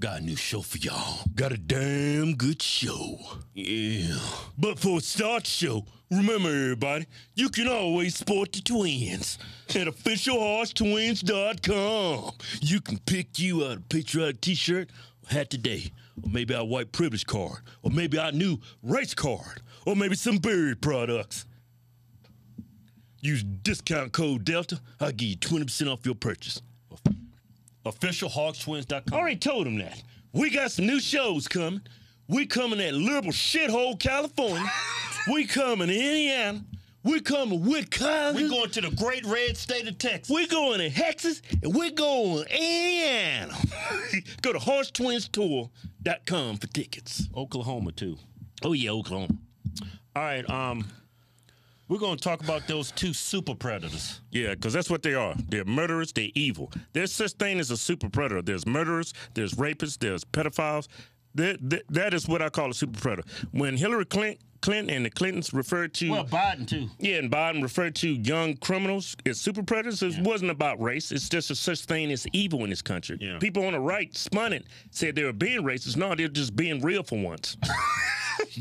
Got a new show for y'all. Got a damn good show. Yeah. But for a start show, remember everybody, you can always support the twins at officialhodgetwins.com. You can pick you out a patriotic t-shirt or hat today, or maybe our white privilege card, or maybe our new race card, or maybe some berry products. Use discount code Delta. I'll give you 20% off your purchase. OfficialHodgeTwins.com. I already told him that. We got some new shows coming. We coming at liberal shithole California. we coming to Indiana. We coming Wisconsin. We're going to the great red state of Texas. We're going to Texas and we're going to Indiana. Go to hodgetwinstour.com for tickets. Oklahoma too. Oh yeah, Oklahoma. All right, um, we're going to talk about those two super predators. Yeah, because that's what they are. They're murderers. They're evil. There's such thing as a super predator. There's murderers. There's rapists. There's pedophiles. That, that, that is what I call a super predator. When Hillary Clinton, Clinton and the Clintons referred to Well, Biden too. yeah, and Biden referred to young criminals as super predators. It wasn't about race. It's just a such thing as evil in this country. Yeah. People on the right spun it, said they were being racist. No, they're just being real for once.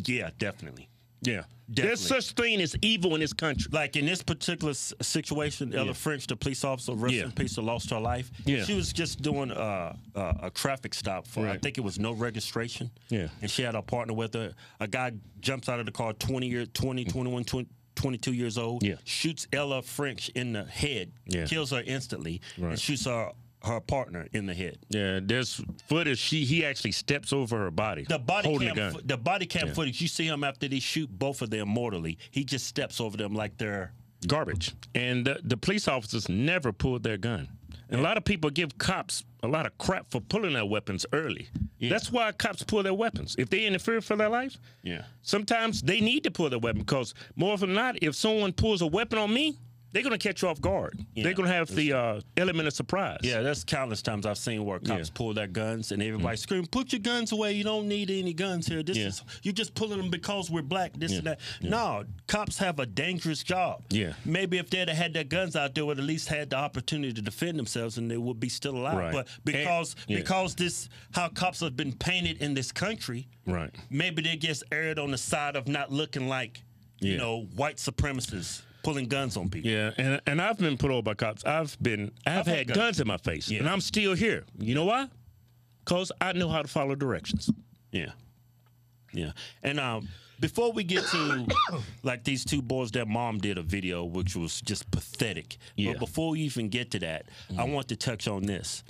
Yeah, definitely. Yeah. Definitely. There's such thing as evil in this country. Like in this particular s- situation, Ella Yeah. French, the police officer, rest Yeah. in peace, lost her life. Yeah. She was just doing uh, uh, a traffic stop for, I think it was no registration. Yeah. And she had a partner with her. A guy jumps out of the car, 20 years, 20, 21, 20, 22 years old. Yeah. Shoots Ella French in the head. Yeah. Kills her instantly. And Right. shoots her her partner in the head. Yeah, there's footage. She he actually steps over her body, The body cam, gun. the body cam Yeah. footage. You see him after they shoot both of them mortally. He just steps over them like they're garbage. And the, the police officers never pulled their gun. And a lot of people give cops a lot of crap for pulling their weapons early. Yeah. That's why cops pull their weapons. If they interfere for their life, yeah. sometimes they need to pull their weapon because more often than not, if someone pulls a weapon on me, they're gonna catch you off guard. Yeah. They're gonna have the uh, element of surprise. Yeah, that's countless times I've seen where cops Yeah. Mm. pull their guns and everybody scream, "Put your guns away! You don't need any guns here. This Yeah. is you're just pulling them because we're black. This and that." No, cops have a dangerous job. Yeah. maybe if they'd have had their guns out, they would at least had the opportunity to defend themselves and they would be still alive. Right. But And- because yeah. because this how cops have been painted in this country, Right. maybe they just erred on the side of not looking like you know white supremacists pulling guns on people. Yeah, and and I've been put over by cops. I've been I've, I've had had guns. guns. in my face, Yeah. and I'm still here. You know why? Cause I know how to follow directions. Yeah. Yeah. And um, before we get to like these two boys, their mom did a video which was just pathetic. Yeah. But before we even get to that, I want to touch on this.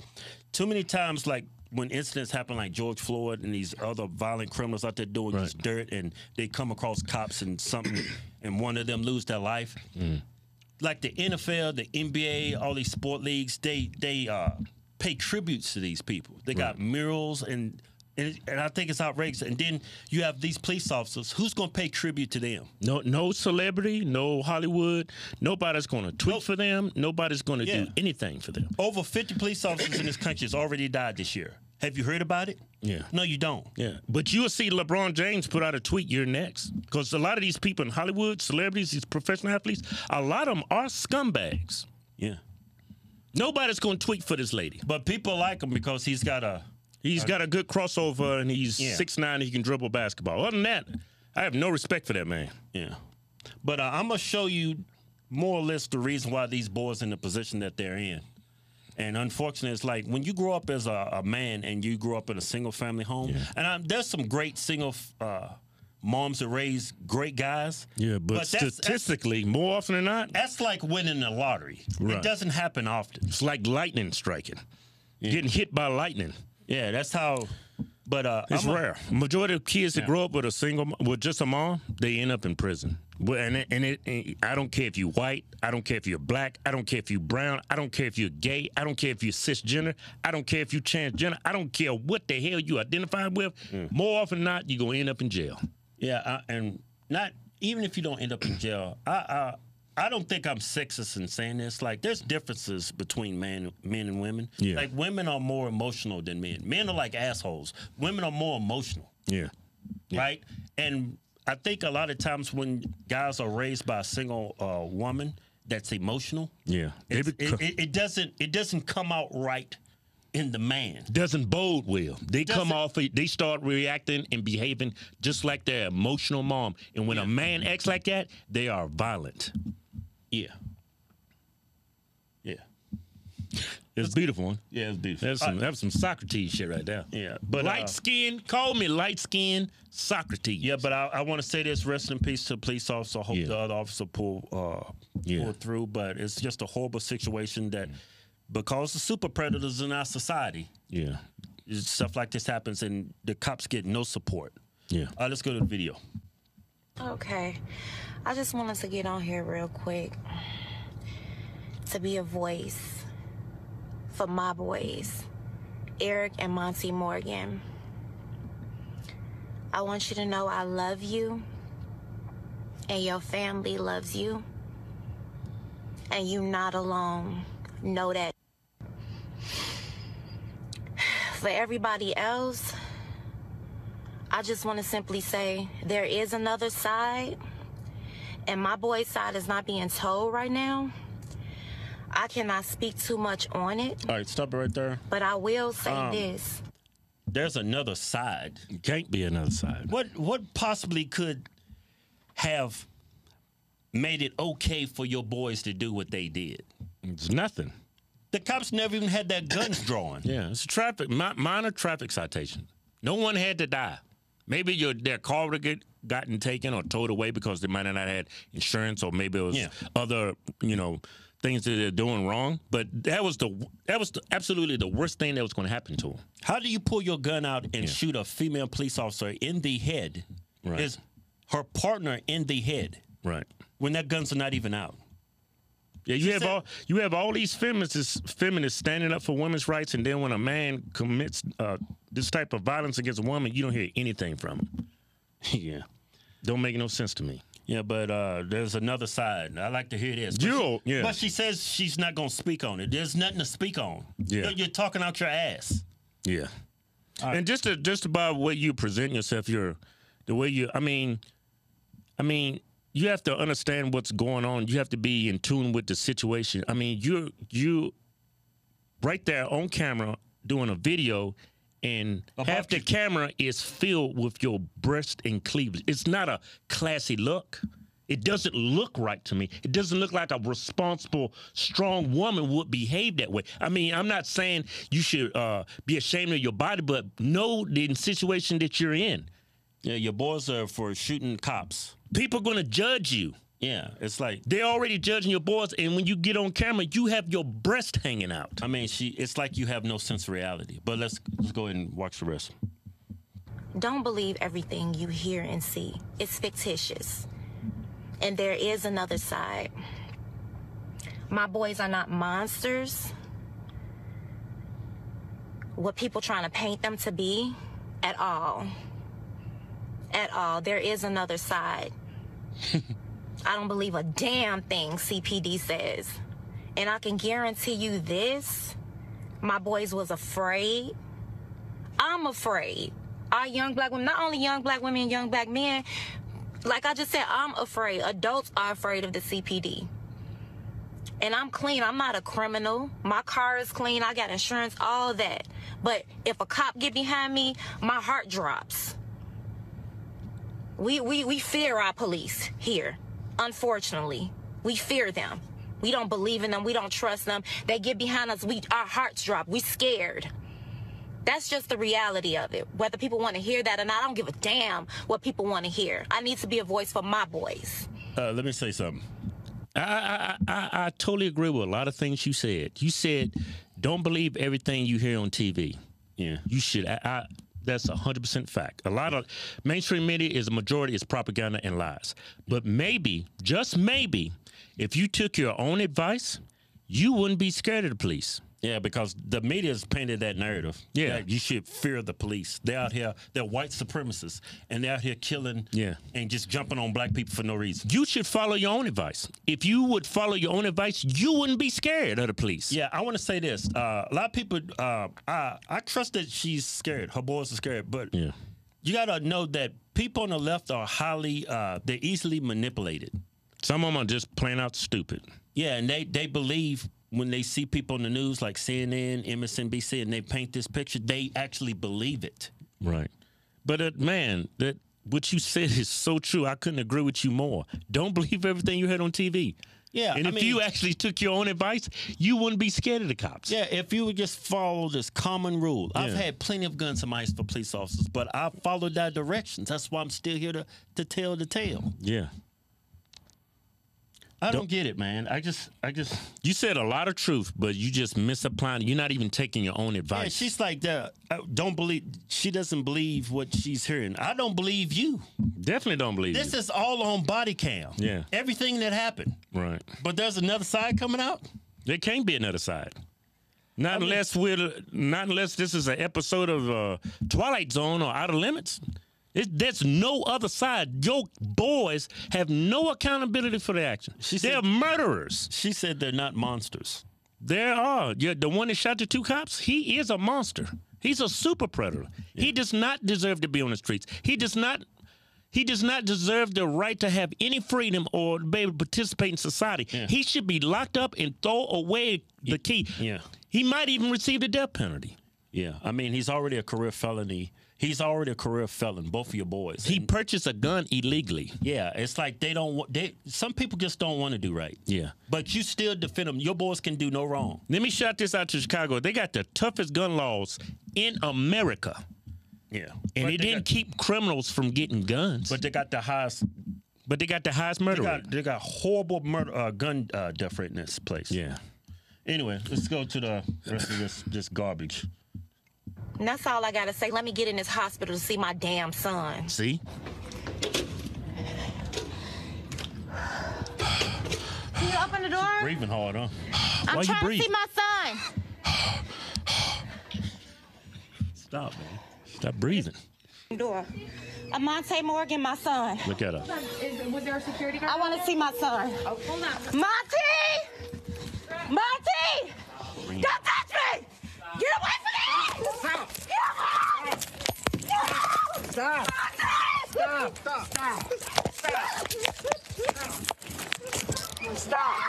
Too many times, like when incidents happen, like George Floyd and these other violent criminals out there doing this dirt, and they come across cops and something, and one of them lose their life. Like the NFL, the NBA, all these sport leagues, they they uh, pay tributes to these people. They got murals and. And, and I think it's outrageous. And then you have these police officers. Who's going to pay tribute to them? No, no celebrity, no Hollywood. Nobody's going to tweet Nope. for them. Nobody's going to Yeah. do anything for them. Over 50 police officers in this country has already died this year. Have you heard about it? Yeah. No, you don't. Yeah, but you'll see LeBron James put out a tweet. You're next, because a lot of these people in Hollywood, celebrities, these professional athletes, a lot of them are scumbags. Yeah. Nobody's going to tweet for this lady. But people like him because he's got a. He's got a good crossover and he's Yeah. six nine. He can dribble basketball. Other than that, I have no respect for that man. Yeah. But uh, I'm going to show you more or less the reason why these boys in the position that they're in. And unfortunately, it's like when you grow up as a, a man and you grow up in a single family home, and um, there's some great single uh, moms that raise great guys. Yeah, but, that's- that's- statistically, more often than not, That's like winning the lottery. It doesn't happen often. it's like lightning striking. Getting hit by lightning. Yeah, that's how. But uh, It's I'm a- rare. Majority of kids that grow up with a single, with just a mom, they end up in prison. And it, and, it, and I don't care if you're white. I don't care if you're black. I don't care if you're brown. I don't care if you're gay. I don't care if you're cisgender. I don't care if you're transgender. I don't care what the hell you identify with. More often than not, you're gonna end up in jail. Yeah, I, and not even if you don't end up in jail. I, I I don't think I'm sexist in saying this. Like, there's differences between men, men and women. Yeah. Like, women are more emotional than men. Men are like assholes. Women are more emotional, Yeah. right? And I think a lot of times when guys are raised by a single uh, woman that's emotional, Yeah. They it's- become- it, it, it doesn't it doesn't come out right in the man. Doesn't bode well. They come Doesn't- off. They start reacting and behaving just like their emotional mom. And when a man acts like that, they are violent. Yeah. Yeah. It's beautiful one. Yeah, it's beautiful. That's some, that's some Socrates shit right there. Yeah, But but, uh, light skin, call me light skin Socrates. Yeah, but I, I want to say this: rest in peace to the police officer. Hope Yeah. the other officer pull uh, Yeah. pull through. But it's just a horrible situation that because the super predators in our society, yeah, stuff like this happens, and the cops get no support. yeah. Right, let's go to the video. Okay. I just wanted to get on here real quick to be a voice for my boys, Eric and Monty Morgan. I want you to know I love you and your family loves you. And you're not alone. Know that. For everybody else, I just want to simply say there is another side, and my boy's side is not being told right now. I cannot speak too much on it, All right, stop it right there. but I will say Um, this. There's another side. Can't be another side. What what possibly could have made it okay for your boys to do what they did? It's nothing. The cops never even had their guns drawn. Yeah, it's a traffic minor traffic citation. No one had to die. Maybe your their car would get, gotten taken or towed away because they might have not had insurance, or maybe it was Yeah. other you know things that they're doing wrong. But that was the that was the, absolutely the worst thing that was going to happen to them. How do you pull your gun out and shoot a female police officer in the head? Right. Is her partner in the head Right. when that guns are not even out? Yeah, you have said- all you have all these feminists feminists standing up for women's rights, and then when a man commits uh, this type of violence against a woman, you don't hear anything from him. yeah. Don't make no sense to me. Yeah, but uh, there's another side. I like to hear this. But You- she, yeah. But she says she's not going to speak on it. There's nothing to speak on. Yeah. You're, you're talking out your ass. Yeah. And just to, just about what you present yourself, your the way you I mean I mean, you have to understand what's going on. You have to be in tune with the situation. I mean, you you right there on camera doing a video and About half the camera is filled with your breast and cleavage. It's not a classy look. It doesn't look right to me. It doesn't look like a responsible, strong woman would behave that way. I mean, I'm not saying you should uh, be ashamed of your body, but know the situation that you're in. Yeah, your boys are for shooting cops. People are going to judge you. Yeah, it's like They're already judging your boys, and when you get on camera, you have your breast hanging out. I mean, she. It's like you have no sense of reality. But let's let's go ahead and watch the rest. Don't believe everything you hear and see. It's fictitious. And there is another side. My boys are not monsters. What people trying to paint them to be at all. At all. There is another side. I don't believe a damn thing CPD says. And I can guarantee you this. My boys was afraid. I'm afraid. Our young black women, not only young black women and young black men, like I just said, I'm afraid. Adults are afraid of the CPD. And I'm clean. I'm not a criminal. My car is clean. I got insurance, all that. But if a cop get behind me, my heart drops. We we we fear our police here. Unfortunately, we fear them. We don't believe in them. We don't trust them. They get behind us. We our hearts drop. We scared. That's just the reality of it. Whether people want to hear that or not, I don't give a damn what people want to hear. I need to be a voice for my boys. Uh, let me say something. I, I, I, I totally agree with a lot of things you said. You said, don't believe everything you hear on TV. Yeah. You should. I, I, that's a hundred percent fact. A lot of mainstream media is a majority is propaganda and lies. But maybe, just maybe, if you took your own advice, you wouldn't be scared of the police. Yeah, because the media's painted that narrative. Yeah. that you should fear the police. They're out here, they're white supremacists, and they're out here killing Yeah. and just jumping on black people for no reason. You should follow your own advice. If you would follow your own advice, you wouldn't be scared of the police. Yeah, I want to say this. Uh, a lot of people, uh, I, I trust that she's scared. Her boys are scared, but Yeah. you got to know that people on the left are highly, uh, they're easily manipulated. Some of them are just plain out stupid. Yeah, and they, they believe when they see people on the news like CNN, MSNBC, and they paint this picture, they actually believe it. Right. But uh, man, that what you said is so true. I couldn't agree with you more. Don't believe everything you heard on TV. Yeah, And I if mean- you actually took your own advice, you wouldn't be scared of the cops. Yeah, if you would just follow this common rule. I've had plenty of guns in my house for police officers, but I followed that directions. That's why I'm still here to, to tell the tale. Yeah. I don't get it, man. I just, I just, You said a lot of truth, but you just misapplying. You're not even taking your own advice. yeah, she's like that. I don't believe, she doesn't believe what she's hearing. I don't believe you. Definitely don't believe This you. is all on body cam. Yeah. Everything that happened. right. But there's another side coming out. There can't be another side. Not unless we're not unless this is an episode of uh, Twilight Zone or Outer Limits. It, there's no other side. Your boys have no accountability for their actions. She They're said- murderers. She said they're not monsters. There are. Yeah, the one that shot the two cops, he is a monster. He's a super predator. He does not deserve to be on the streets. He does not he does not deserve the right to have any freedom or to be able to participate in society. He should be locked up and throw away the key. Yeah. He might even receive the death penalty. Yeah. I mean, he's already a career felony. He's already a career felon, both of your boys. He purchased a gun illegally. yeah, it's like they don't want, they, some people just don't want to do right. Yeah. But you still defend them. Your boys can do no wrong. Let me shout this out to Chicago. They got the toughest gun laws in America. Yeah. And they, didn't keep criminals from getting guns. but they got the highest, but they got the highest murder they rate. got, they got horrible murder, uh, gun uh, death rate in this place. Yeah. Anyway, let's go to the rest of this, this garbage. And that's all I gotta say. Let me get in this hospital to see my damn son. See? Can you open the door? Breathing hard, huh? I'm Why you trying breathe? to see my son. Stop, man. Stop breathing. Door. Emonte Morgan, my son. Look at her. Is, was there a security guard? I want to see my son. Oh, hold on. Monty! Monty! Don't touch me! Get away from me! Stop! Stop! Stop! Stop! Stop! Stop!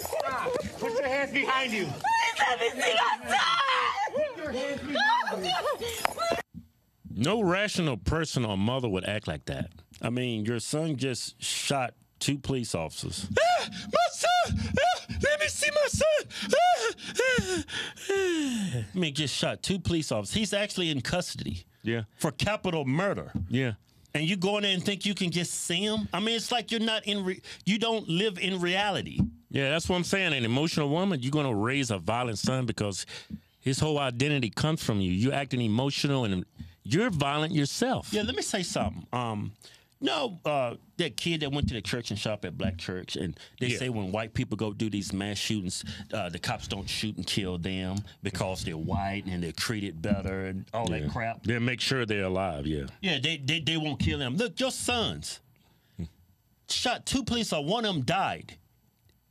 Stop! Put your hands behind you. No rational person or mother would act like that. I mean, your son just shot two police officers. Ah, my son! Ah, let me see my son! I mean, just shot two police officers. He's actually in custody Yeah. for capital murder. Yeah. And you go in there and think you can just see him? I mean, it's like you're not in, re- you don't live in reality. Yeah, that's what I'm saying. An emotional woman, you're going to raise a violent son because his whole identity comes from you. You're acting emotional and you're violent yourself. Yeah, let me say something. Um, no, uh, that kid that went to the church and shop at Black Church, and they Yeah. say when white people go do these mass shootings, uh, the cops don't shoot and kill them because they're white and they're treated better and all Yeah. that crap. They make sure they're alive. Yeah. Yeah, they, they they won't kill them. Look, your sons shot two police officers. One of them died.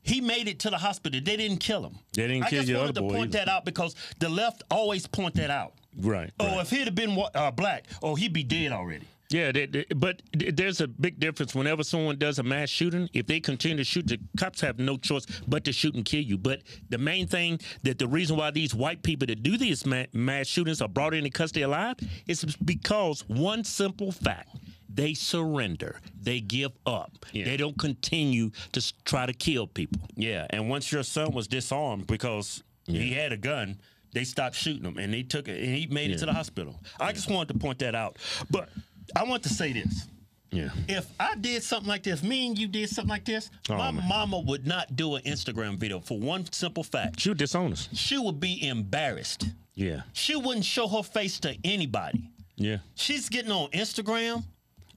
He made it to the hospital. They didn't kill him. They didn't I kill just your wanted to point either. that out because the left always point that out. Right. Oh, right. if he'd have been uh, black, oh, he'd be dead already. Yeah, they, they- but there's a big difference. Whenever someone does a mass shooting, if they continue to shoot, the cops have no choice but to shoot and kill you. But the main thing that the reason why these white people that do these ma- mass shootings are brought into custody alive is because one simple fact. They surrender. They give up. Yeah. They don't continue to try to kill people. Yeah, and once your son was disarmed because he had a gun, they stopped shooting him, and they took it, and he made it to the hospital. I just wanted to point that out, but I want to say this: Yeah. if I did something like this, me and you did something like this, Oh, my man. mama would not do an Instagram video for one simple fact: She was us. she would be embarrassed. Yeah. She wouldn't show her face to anybody. Yeah. She's getting on Instagram.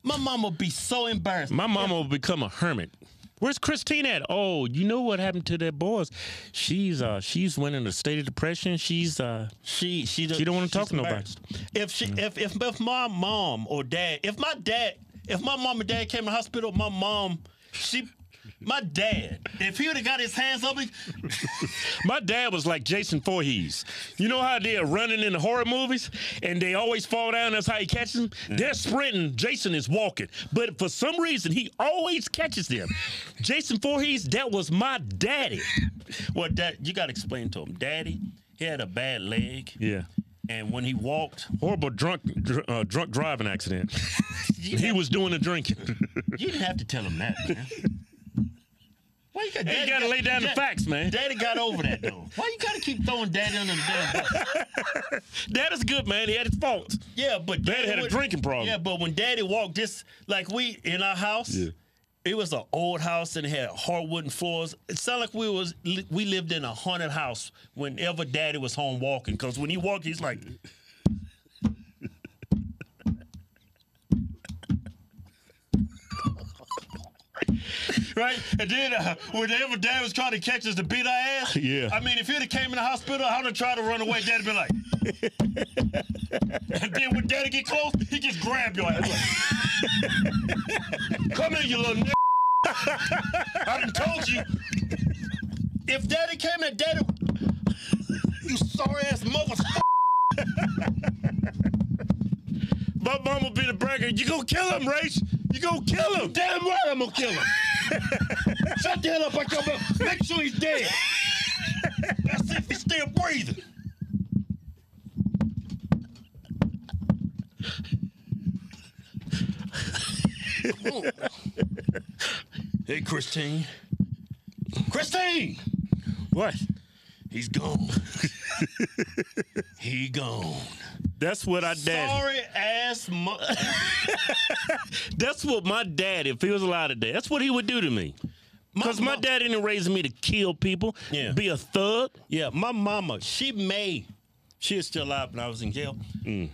My mama would be so embarrassed. My mama will become a hermit. Where's Christine at? Oh, you know what happened to that boys? She's uh she's went in a state of depression. She's uh She she She don't wanna talk to nobody. If she if, if if my mom or dad if my dad if my mom and dad came to the hospital, my mom she my dad if he would have got his hands up, he- my dad was like Jason Voorhees. You know how they're running in the horror movies and they always fall down, that's how he catches them? They're sprinting, Jason is walking. But for some reason he always catches them. Jason Voorhees, that was my daddy. Well, dad, you got to explain to him. Daddy, he had a bad leg, Yeah. and when he walked, Horrible drunk dr- uh, drunk driving accident. he was doing the drinking. you didn't have to tell him that, man. Why you got? Hey, you Daddy gotta got- lay down the facts, man. Daddy got over that though. Why you gotta keep throwing Daddy under the damn bus? That is good, man. He had his faults. Yeah, but Daddy had a drinking problem. Yeah, but when Daddy walked, this like we in our house. Yeah. It was an old house and it had hardwood floors. It sounded like we was we lived in a haunted house whenever Daddy was home walking. Because when he walked, he's like, right? And then uh, whenever Dad was trying to catch us to beat our ass, Yeah. I mean, if he'd have came in the hospital, I'd have tried to run away. Dad'd be like, and then when Daddy get close, he just grab your ass. Like, Come here, you little. N- I done told you. If Daddy came in, Daddy, you sorry ass motherfucker. My will be the bragger. You gonna kill him, Race? You gonna kill him? Damn right, I'm gonna kill him. Shut the hell up, I come up. Make sure he's dead. That's if he's still breathing. hey, Christine. Christine! What? He's gone. he gone. That's what I dad. Sorry ass mo- That's what my dad, if he was alive today, that's what he would do to me. Because my mom- dad didn't raise me to kill people, Yeah. be a thug. Yeah, my mama, she may, she is still alive when I was in jail. Mm.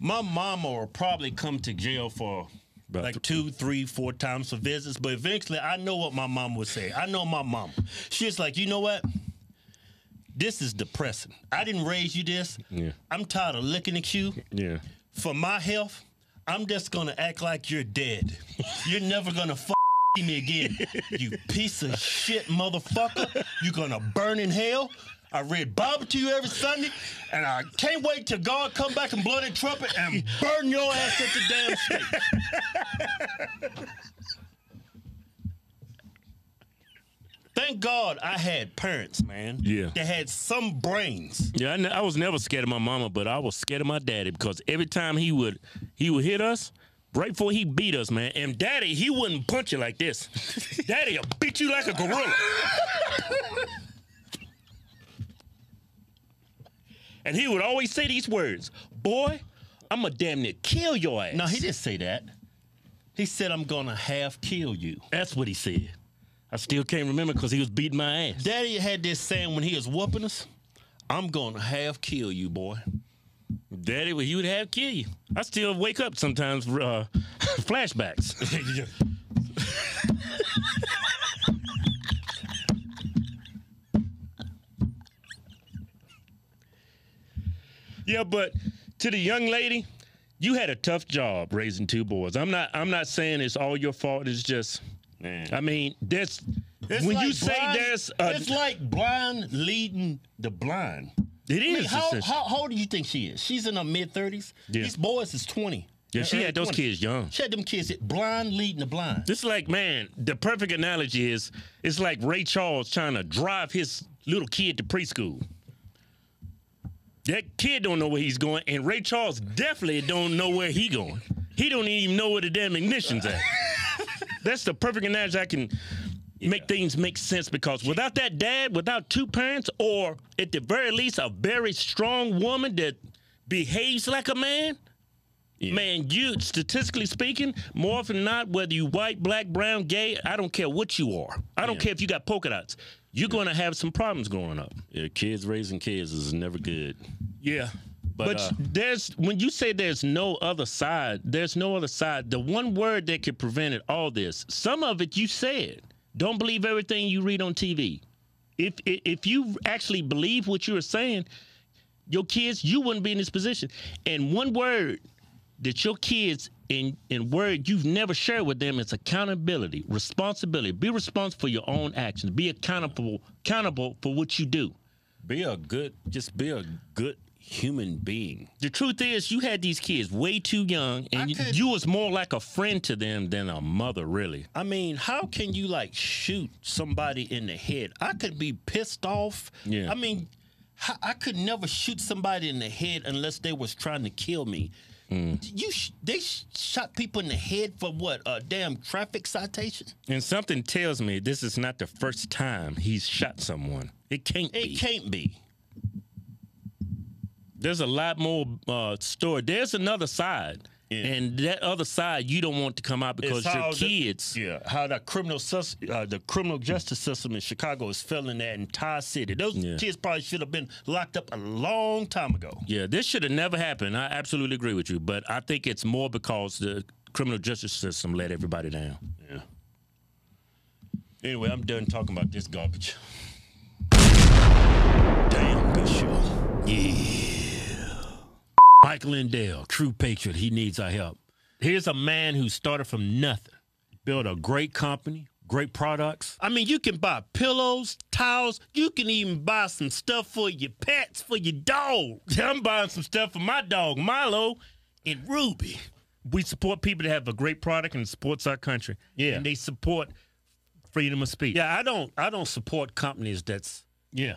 My mama will probably come to jail for About like two, three, four times for visits, but eventually I know what my mom would say. I know my mom. She's like, you know what? This is depressing. I didn't raise you this. Yeah. I'm tired of looking at you. Yeah. For my health, I'm just gonna act like you're dead. You're never gonna f- me again. You piece of shit motherfucker. You're gonna burn in hell. I read Bible to you every Sunday, and I can't wait till God come back and blow that trumpet and burn your ass at the damn stake. Thank God I had parents, man. Yeah. That had some brains. Yeah, I, ne- I was never scared of my mama, but I was scared of my daddy because every time he would he would hit us, right before he beat us, man. And daddy, he wouldn't punch you like this. daddy'll beat you like a gorilla. and he would always say these words, boy, I'm a damn near kill your ass. No, he didn't say that. He said, I'm gonna half kill you. That's what he said. I still can't remember because he was beating my ass. Daddy had this saying when he was whooping us, I'm gonna half kill you, boy. Daddy, well, he would have kill you. I still wake up sometimes, uh, flashbacks. yeah, but to the young lady, you had a tough job raising two boys. I'm not. I'm not saying it's all your fault. It's just. Man. I mean, there's It's when like you say blind- there's a, it's like blind leading the blind. It is. I mean, how, how, how old do you think she is? She's in her mid thirties. Yeah. These boys is twenty. yeah, she had those 20s. kids young. She had them kids blind leading the blind. This is like, man, the perfect analogy is it's like Ray Charles trying to drive his little kid to preschool. That kid don't know where he's going, and Ray Charles definitely don't know where he going. He don't even know where the damn ignition's at. That's the perfect analogy I can make things make sense because without that dad, without two parents, or at the very least a very strong woman that behaves like a man, Man, you statistically speaking, more often than not, whether you white, black, brown, gay, I don't care what you are. I don't care if you got polka dots. You're going to have some problems growing up. Yeah, kids raising kids is never good. Yeah. But, But, uh, there's when you say there's no other side, there's no other side. The one word that could prevent it, all this. Some of it you said. Don't believe everything you read on TV. If if if you actually believe what you're saying, your kids, you wouldn't be in this position. And one word that your kids in in word you've never shared with them is accountability, responsibility. Be responsible for your own actions. Be accountable accountable for what you do. Be a good, just be a good human being. The truth is, you had these kids way too young, and you, could- you was more like a friend to them than a mother, really. I mean, how can you like shoot somebody in the head? I could be pissed off. Yeah. I mean, I could never shoot somebody in the head unless they was trying to kill me. Mm. You, sh- they sh- shot people in the head for what? A damn traffic citation? And something tells me this is not the first time he's shot someone. It can't It be. can't be. There's a lot more uh, story. There's another side, Yeah. and that other side you don't want to come out because your how the- kids. yeah, how the criminal sus- uh, the criminal justice system in Chicago is failing that entire city. Those Yeah. kids probably should have been locked up a long time ago. Yeah, this should have never happened. I absolutely agree with you, but I think it's more because the criminal justice system let everybody down. Yeah. Anyway, I'm done talking about this garbage. Damn, good show. Yeah. Mike Lindell, true patriot. He needs our help. Here's a man who started from nothing, built a great company, great products. I mean, you can buy pillows, towels. You can even buy some stuff for your pets, for your dog. I'm buying some stuff for my dog, Milo, and Ruby. We support people that have a great product and supports our country. Yeah. and they support freedom of speech. Yeah, I don't. I don't support companies that's yeah.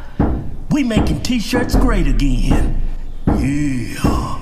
We making t-shirts great again. Yeah.